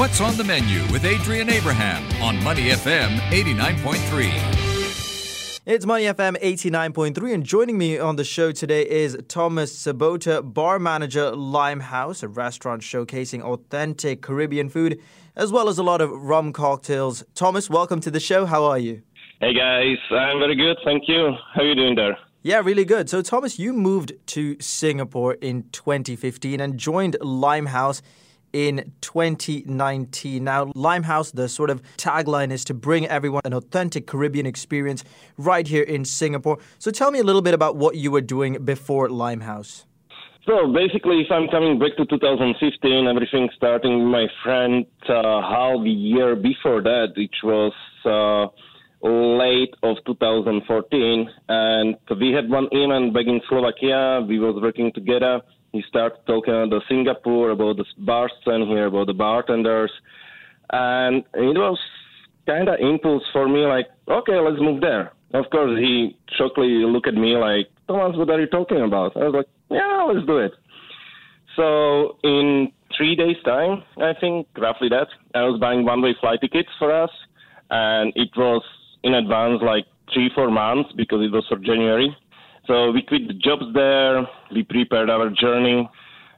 What's on the menu with Adrian Abraham on Money FM 89.3. It's Money FM 89.3, and joining me on the show today is Thomas Sobota, bar manager, Limehouse, a restaurant showcasing authentic Caribbean food, as well as a lot of rum cocktails. Thomas, welcome to the show. How are you? Hey guys, I'm very good, thank you. How are you doing there? Yeah, really good. So, Thomas, you moved to Singapore in 2015 and joined Limehouse in 2019. Now, Limehouse, the sort of tagline is to bring everyone an authentic Caribbean experience right here in Singapore. So, tell me a little bit about what you were doing before Limehouse. So basically, if I'm coming back to 2015, everything starting with my friend uh, Hal the year before that, which was uh, late of 2014, and we had one event back in Slovakia. We was working together he started talking about Singapore, about the bar scene here, about the bartenders, and it was kind of impulse for me, like, okay, let's move there. Of course, he shockingly looked at me like, Thomas, what are you talking about? I was like, yeah, let's do it. So in three days' time, I think roughly that, I was buying one-way flight tickets for us, and it was in advance, like three, four months, because it was for January. So we quit the jobs there, we prepared our journey,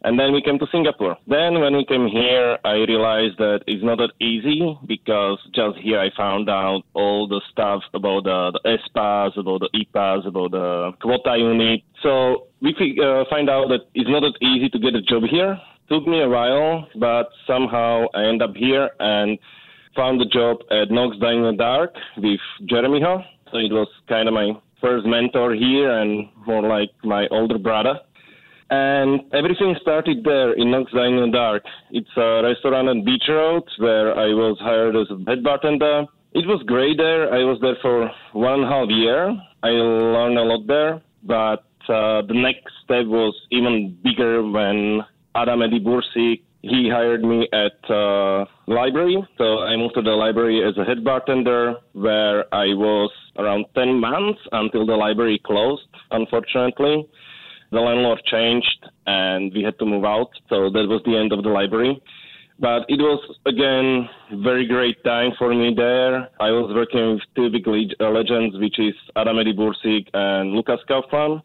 and then we came to Singapore. Then when we came here, I realized that it's not that easy because just here I found out all the stuff about the, the S Pass, about the EPAS, about the quota unit. So we uh, find out that it's not that easy to get a job here. Took me a while, but somehow I end up here and found a job at NOX Dining in the Dark with Jeremy Ho. So it was kind of my first mentor here and more like my older brother. And everything started there in NOX Dining in the Dark. It's a restaurant on Beach Road where I was hired as a head bartender. It was great there. I was there for one and a half year. I learned a lot there, but uh, the next step was even bigger when Adam Eddie Bursik he hired me at uh, library. So I moved to the library as a head bartender, where I was around 10 months until the library closed, unfortunately. The landlord changed and we had to move out. So that was the end of the library. But it was, again, very great time for me there. I was working with two big legends, which is Adam Eddie Bursik and Lucas Kaufman.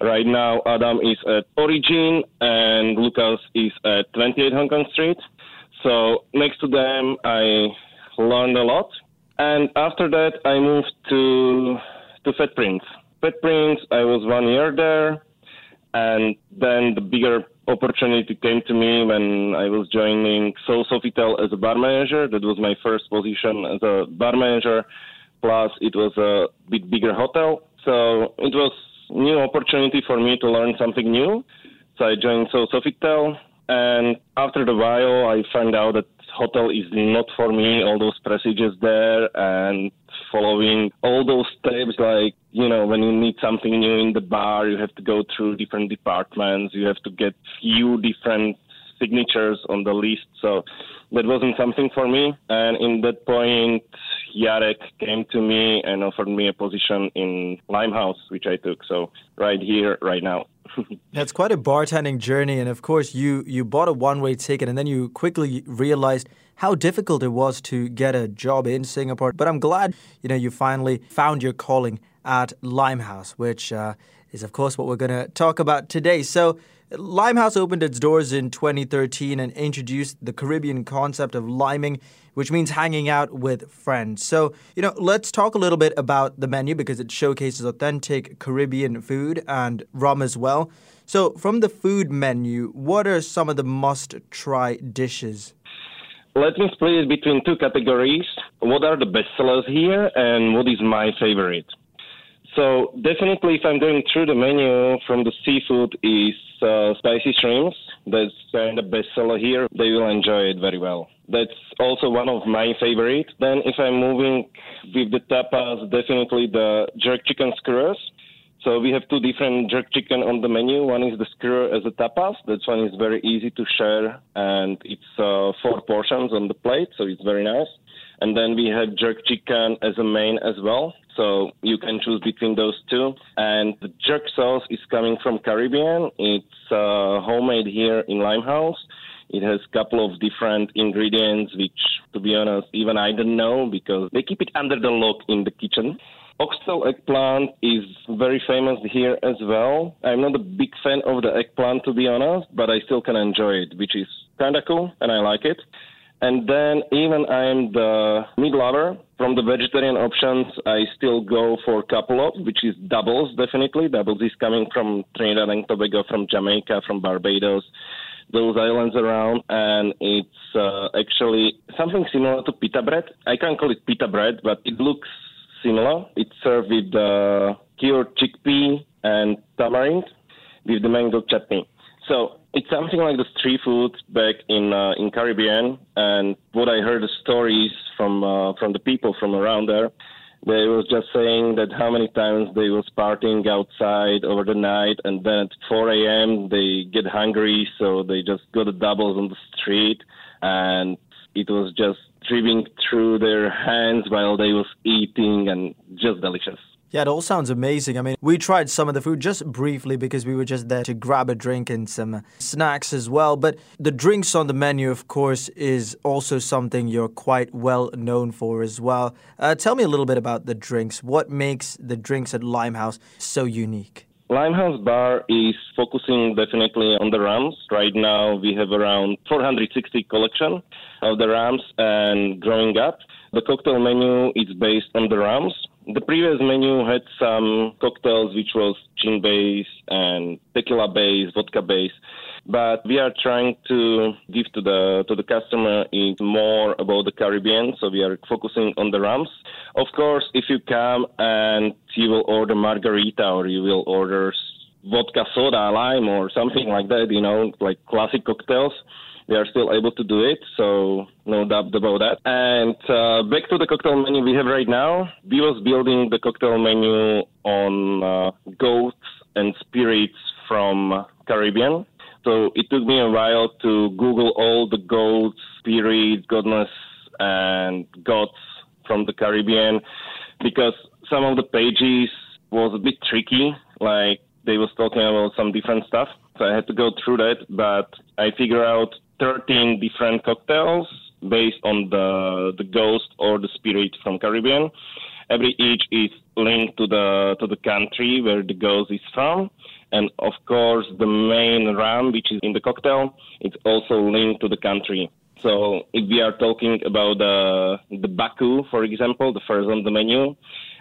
Right now, Adam is at Origin and Lucas is at 28 Hong Kong Street. So next to them, I learned a lot. And after that, I moved to to Fat Prince. Fat Prince, I was one year there, and then the bigger opportunity came to me when I was joining So Sofitel as a bar manager. That was my first position as a bar manager. Plus, it was a bit bigger hotel, so it was new opportunity for me to learn something new. So I joined So Sofitel, and after a while, I found out that hotel is not for me. All those procedures there and following all those steps, like you know, when you need something new in the bar, you have to go through different departments. You have to get few different signatures on the list. So that wasn't something for me. And in that point, Jarek came to me and offered me a position in Limehouse, which I took. So right here, right now. That's quite a bartending journey, and of course, you you bought a one way ticket, and then you quickly realized how difficult it was to get a job in Singapore. But I'm glad you know you finally found your calling at Limehouse, which uh, is of course what we're going to talk about today. So. Limehouse opened its doors in 2013 and introduced the Caribbean concept of liming, which means hanging out with friends. So, you know, let's talk a little bit about the menu because it showcases authentic Caribbean food and rum as well. So, from the food menu, what are some of the must try dishes? Let me split it between two categories. What are the best sellers here, and what is my favorite? So definitely, if I'm going through the menu from the seafood, is uh, spicy shrimps. That's kind of bestseller here. They will enjoy it very well. That's also one of my favorite. Then, if I'm moving with the tapas, definitely the jerk chicken skewers. So we have two different jerk chicken on the menu. One is the skewer as a tapas. That one is very easy to share, and it's uh, four portions on the plate, so it's very nice. And then we have jerk chicken as a main as well. So you can choose between those two. And the jerk sauce is coming from Caribbean. It's uh, homemade here in Limehouse. It has a couple of different ingredients, which, to be honest, even I don't know because they keep it under the lock in the kitchen. Oxtail eggplant is very famous here as well. I'm not a big fan of the eggplant, to be honest, but I still can enjoy it, which is kind of cool, and I like it. And then even I'm the meat lover. From the vegetarian options, I still go for of, which is doubles, definitely. Doubles is coming from Trinidad and Tobago, from Jamaica, from Barbados, those islands around. And it's uh, actually something similar to pita bread. I can't call it pita bread, but it looks similar. It's served with uh, cured chickpea and tamarind with the mango chutney. So it's something like the street food back in uh, in Caribbean, and what I heard the stories from uh, from the people from around there. They was just saying that how many times they was partying outside over the night, and then at 4 a.m. they get hungry, so they just go to doubles on the street, and it was just dripping through their hands while they was eating, and just delicious. Yeah, it all sounds amazing. I mean, we tried some of the food just briefly because we were just there to grab a drink and some snacks as well. But the drinks on the menu, of course, is also something you're quite well known for as well. Uh, tell me a little bit about the drinks. What makes the drinks at Limehouse so unique? Limehouse Bar is focusing definitely on the rums. Right now, we have around 460 collection of the rums, and growing up, the cocktail menu is based on the rums. The previous menu had some cocktails which was gin based and tequila based, vodka based, but we are trying to give to the to the customer is more about the Caribbean, so we are focusing on the rums. Of course, if you come and you will order margarita or you will order vodka soda lime or something like that, you know, like classic cocktails we are still able to do it, so no doubt about that. And uh, back to the cocktail menu we have right now. We was building the cocktail menu on uh, goats and spirits from Caribbean. So it took me a while to Google all the goats, spirits, godness, and gods from the Caribbean because some of the pages was a bit tricky. Like they was talking about some different stuff. So I had to go through that, but I figured out 13 different cocktails based on the the ghost or the spirit from Caribbean. Every each is linked to the to the country where the ghost is from, and of course the main rum which is in the cocktail, it's also linked to the country. So if we are talking about the the Baku, for example, the first on the menu,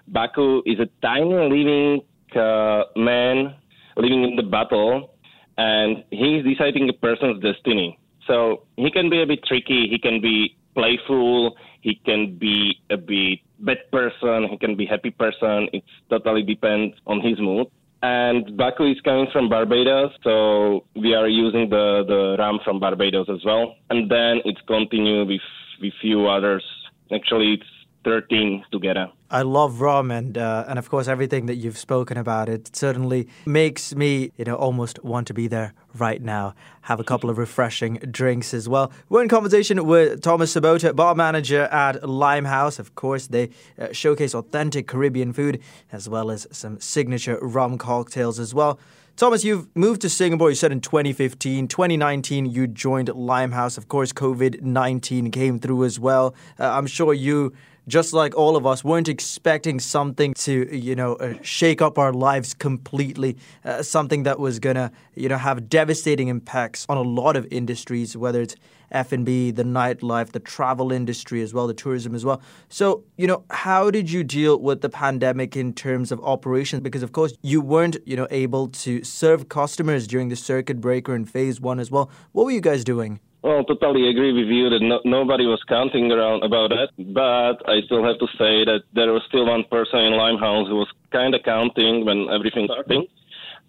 Baku is a tiny living uh, man living in the battle, and he is deciding a person's destiny. So he can be a bit tricky. He can be playful. He can be a bit bad person. He can be happy person. It totally depends on his mood. And Baku is coming from Barbados, so we are using the, the RAM from Barbados as well. And then it's continue with with few others. Actually, it's 13 together. I love rum and uh, and of course everything that you've spoken about. It certainly makes me you know almost want to be there right now. Have a couple of refreshing drinks as well. We're in conversation with Thomas Sobota, bar manager at Limehouse. Of course, they uh, showcase authentic Caribbean food as well as some signature rum cocktails as well. Thomas, you've moved to Singapore, you said in 2015. 2019, you joined Limehouse. Of course, COVID 19 came through as well. Uh, I'm sure you just like all of us, weren't expecting something to, you know, uh, shake up our lives completely. Uh, something that was gonna, you know, have devastating impacts on a lot of industries, whether it's F&B, the nightlife, the travel industry as well, the tourism as well. So, you know, how did you deal with the pandemic in terms of operations? Because of course you weren't, you know, able to serve customers during the circuit breaker in phase one as well. What were you guys doing? Well, totally agree with you that no, nobody was counting around about that. But I still have to say that there was still one person in Limehouse who was kind of counting when everything started.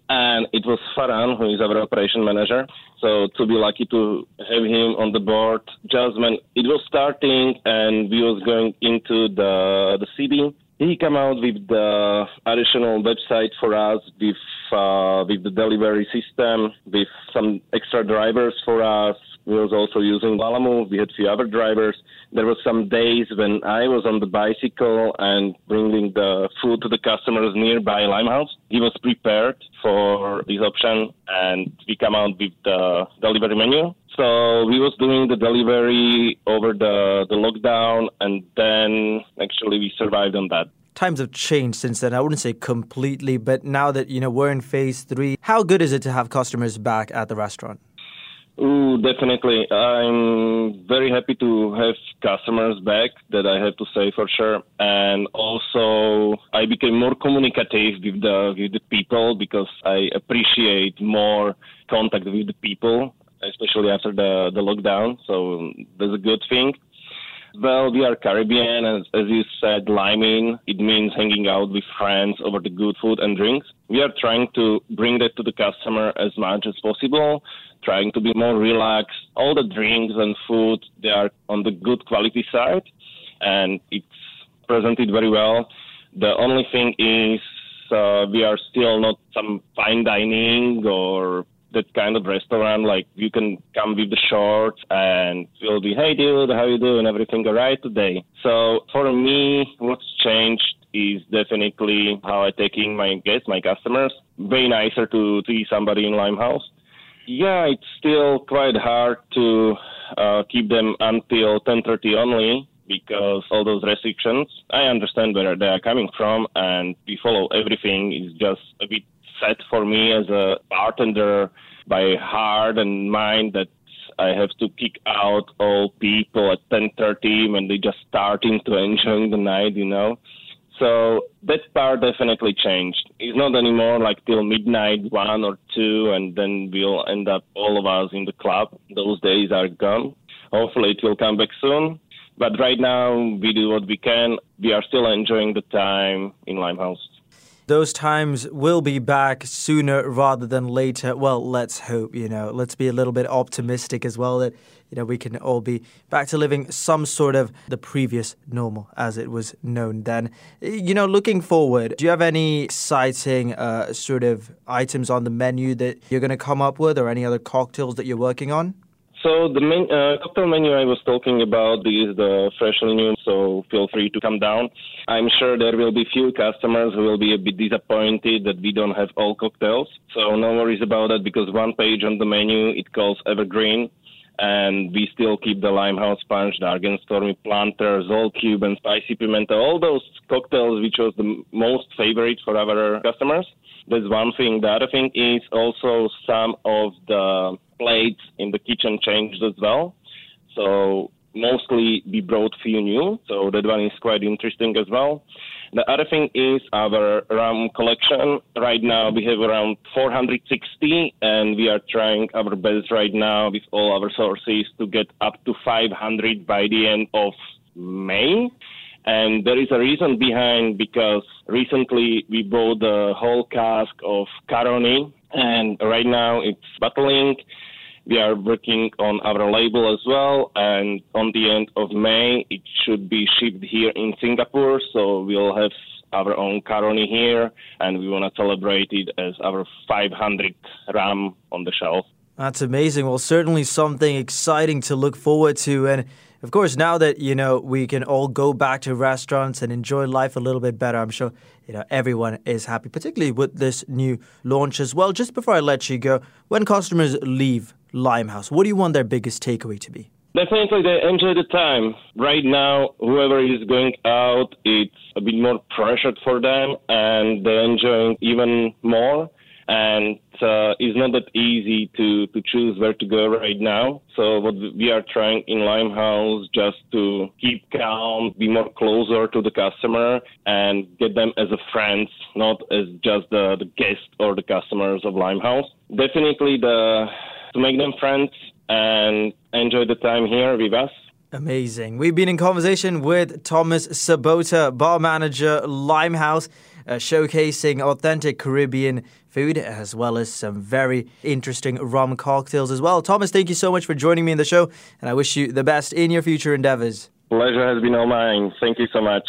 And it was Faran, who is our operation manager. So to be lucky to have him on the board, just when it was starting and we was going into the the city, he came out with the additional website for us with uh, with the delivery system, with some extra drivers for us, We was also using Lalamove. We had few other drivers. There was some days when I was on the bicycle and bringing the food to the customers nearby Limehouse. He was prepared for this option, and we come out with the delivery menu. So we was doing the delivery over the the lockdown, and then actually we survived on that times have changed since then. I wouldn't say completely, but now that you know we're in phase three, how good is it to have customers back at the restaurant? Ooh, definitely. I'm very happy to have customers back. That I have to say for sure. And also, I became more communicative with the with the people because I appreciate more contact with the people, especially after the the lockdown. So that's a good thing. Well, we are Caribbean, as, as you said, liming. It means hanging out with friends over the good food and drinks. We are trying to bring that to the customer as much as possible, trying to be more relaxed. All the drinks and food, they are on the good quality side, and it's presented very well. The only thing is uh, we are still not some fine dining or that kind of restaurant. Like you can come with the shorts and you'll be, hey dude, how you doing? Everything all right today? So for me, what's changed is definitely how I take in my guests, my customers. Very nicer to see somebody in Limehouse. Yeah, it's still quite hard to uh, keep them until 10:30 only because all those restrictions. I understand where they are coming from, and we follow everything. Is just a bit set for me as a bartender by heart and mind that I have to kick out all people at 10:30 when they just starting to enjoying the night, you know. So that part definitely changed. It's not anymore like till midnight, one or two, and then we'll end up all of us in the club. Those days are gone. Hopefully, it will come back soon. But right now, we do what we can. We are still enjoying the time in Limehouse those times will be back sooner rather than later. Well, let's hope, you know. Let's be a little bit optimistic as well that, you know, we can all be back to living some sort of the previous normal as it was known then. You know, looking forward, do you have any exciting uh, sort of items on the menu that you're going to come up with or any other cocktails that you're working on? So the main uh, cocktail menu I was talking about is the freshly new. So feel free to come down. I'm sure there will be few customers who will be a bit disappointed that we don't have all cocktails. So no worries about that because one page on the menu it calls Evergreen, and we still keep the Limehouse Punch, the Stormy Planter, Zol Cube, and Spicy Pimento. All those cocktails which was the most favorite for our customers. That's one thing. The other thing is also some of the plates in the kitchen changed as well. So mostly we brought few new, so that one is quite interesting as well. The other thing is our rum collection. Right now we have around 460, and we are trying our best right now with all our sources to get up to 500 by the end of May. And there is a reason behind because recently we bought the whole cask of Caroni, and right now it's bottling we are working on our label as well, and on the end of May, it should be shipped here in Singapore. So we'll have our own Caroni here, and we want to celebrate it as our 500th rum on the shelf. That's amazing. Well, certainly something exciting to look forward to. And of course, now that you know we can all go back to restaurants and enjoy life a little bit better, I'm sure you know everyone is happy, particularly with this new launch as well. Just before I let you go, when customers leave Limehouse, what do you want their biggest takeaway to be? Definitely, they enjoy the time. Right now, whoever is going out, it's a bit more pressured for them, and they're enjoying even more and uh, it's not that easy to, to choose where to go right now. So what we are trying in Limehouse just to keep calm, be more closer to the customer, and get them as a friends, not as just the, the guests or the customers of Limehouse. Definitely the to make them friends and enjoy the time here with us. Amazing. We've been in conversation with Thomas Sobota, bar manager, Limehouse, uh, showcasing authentic Caribbean food as well as some very interesting rum cocktails as well. Thomas, thank you so much for joining me in the show, and I wish you the best in your future endeavors. Pleasure has been all mine. Thank you so much.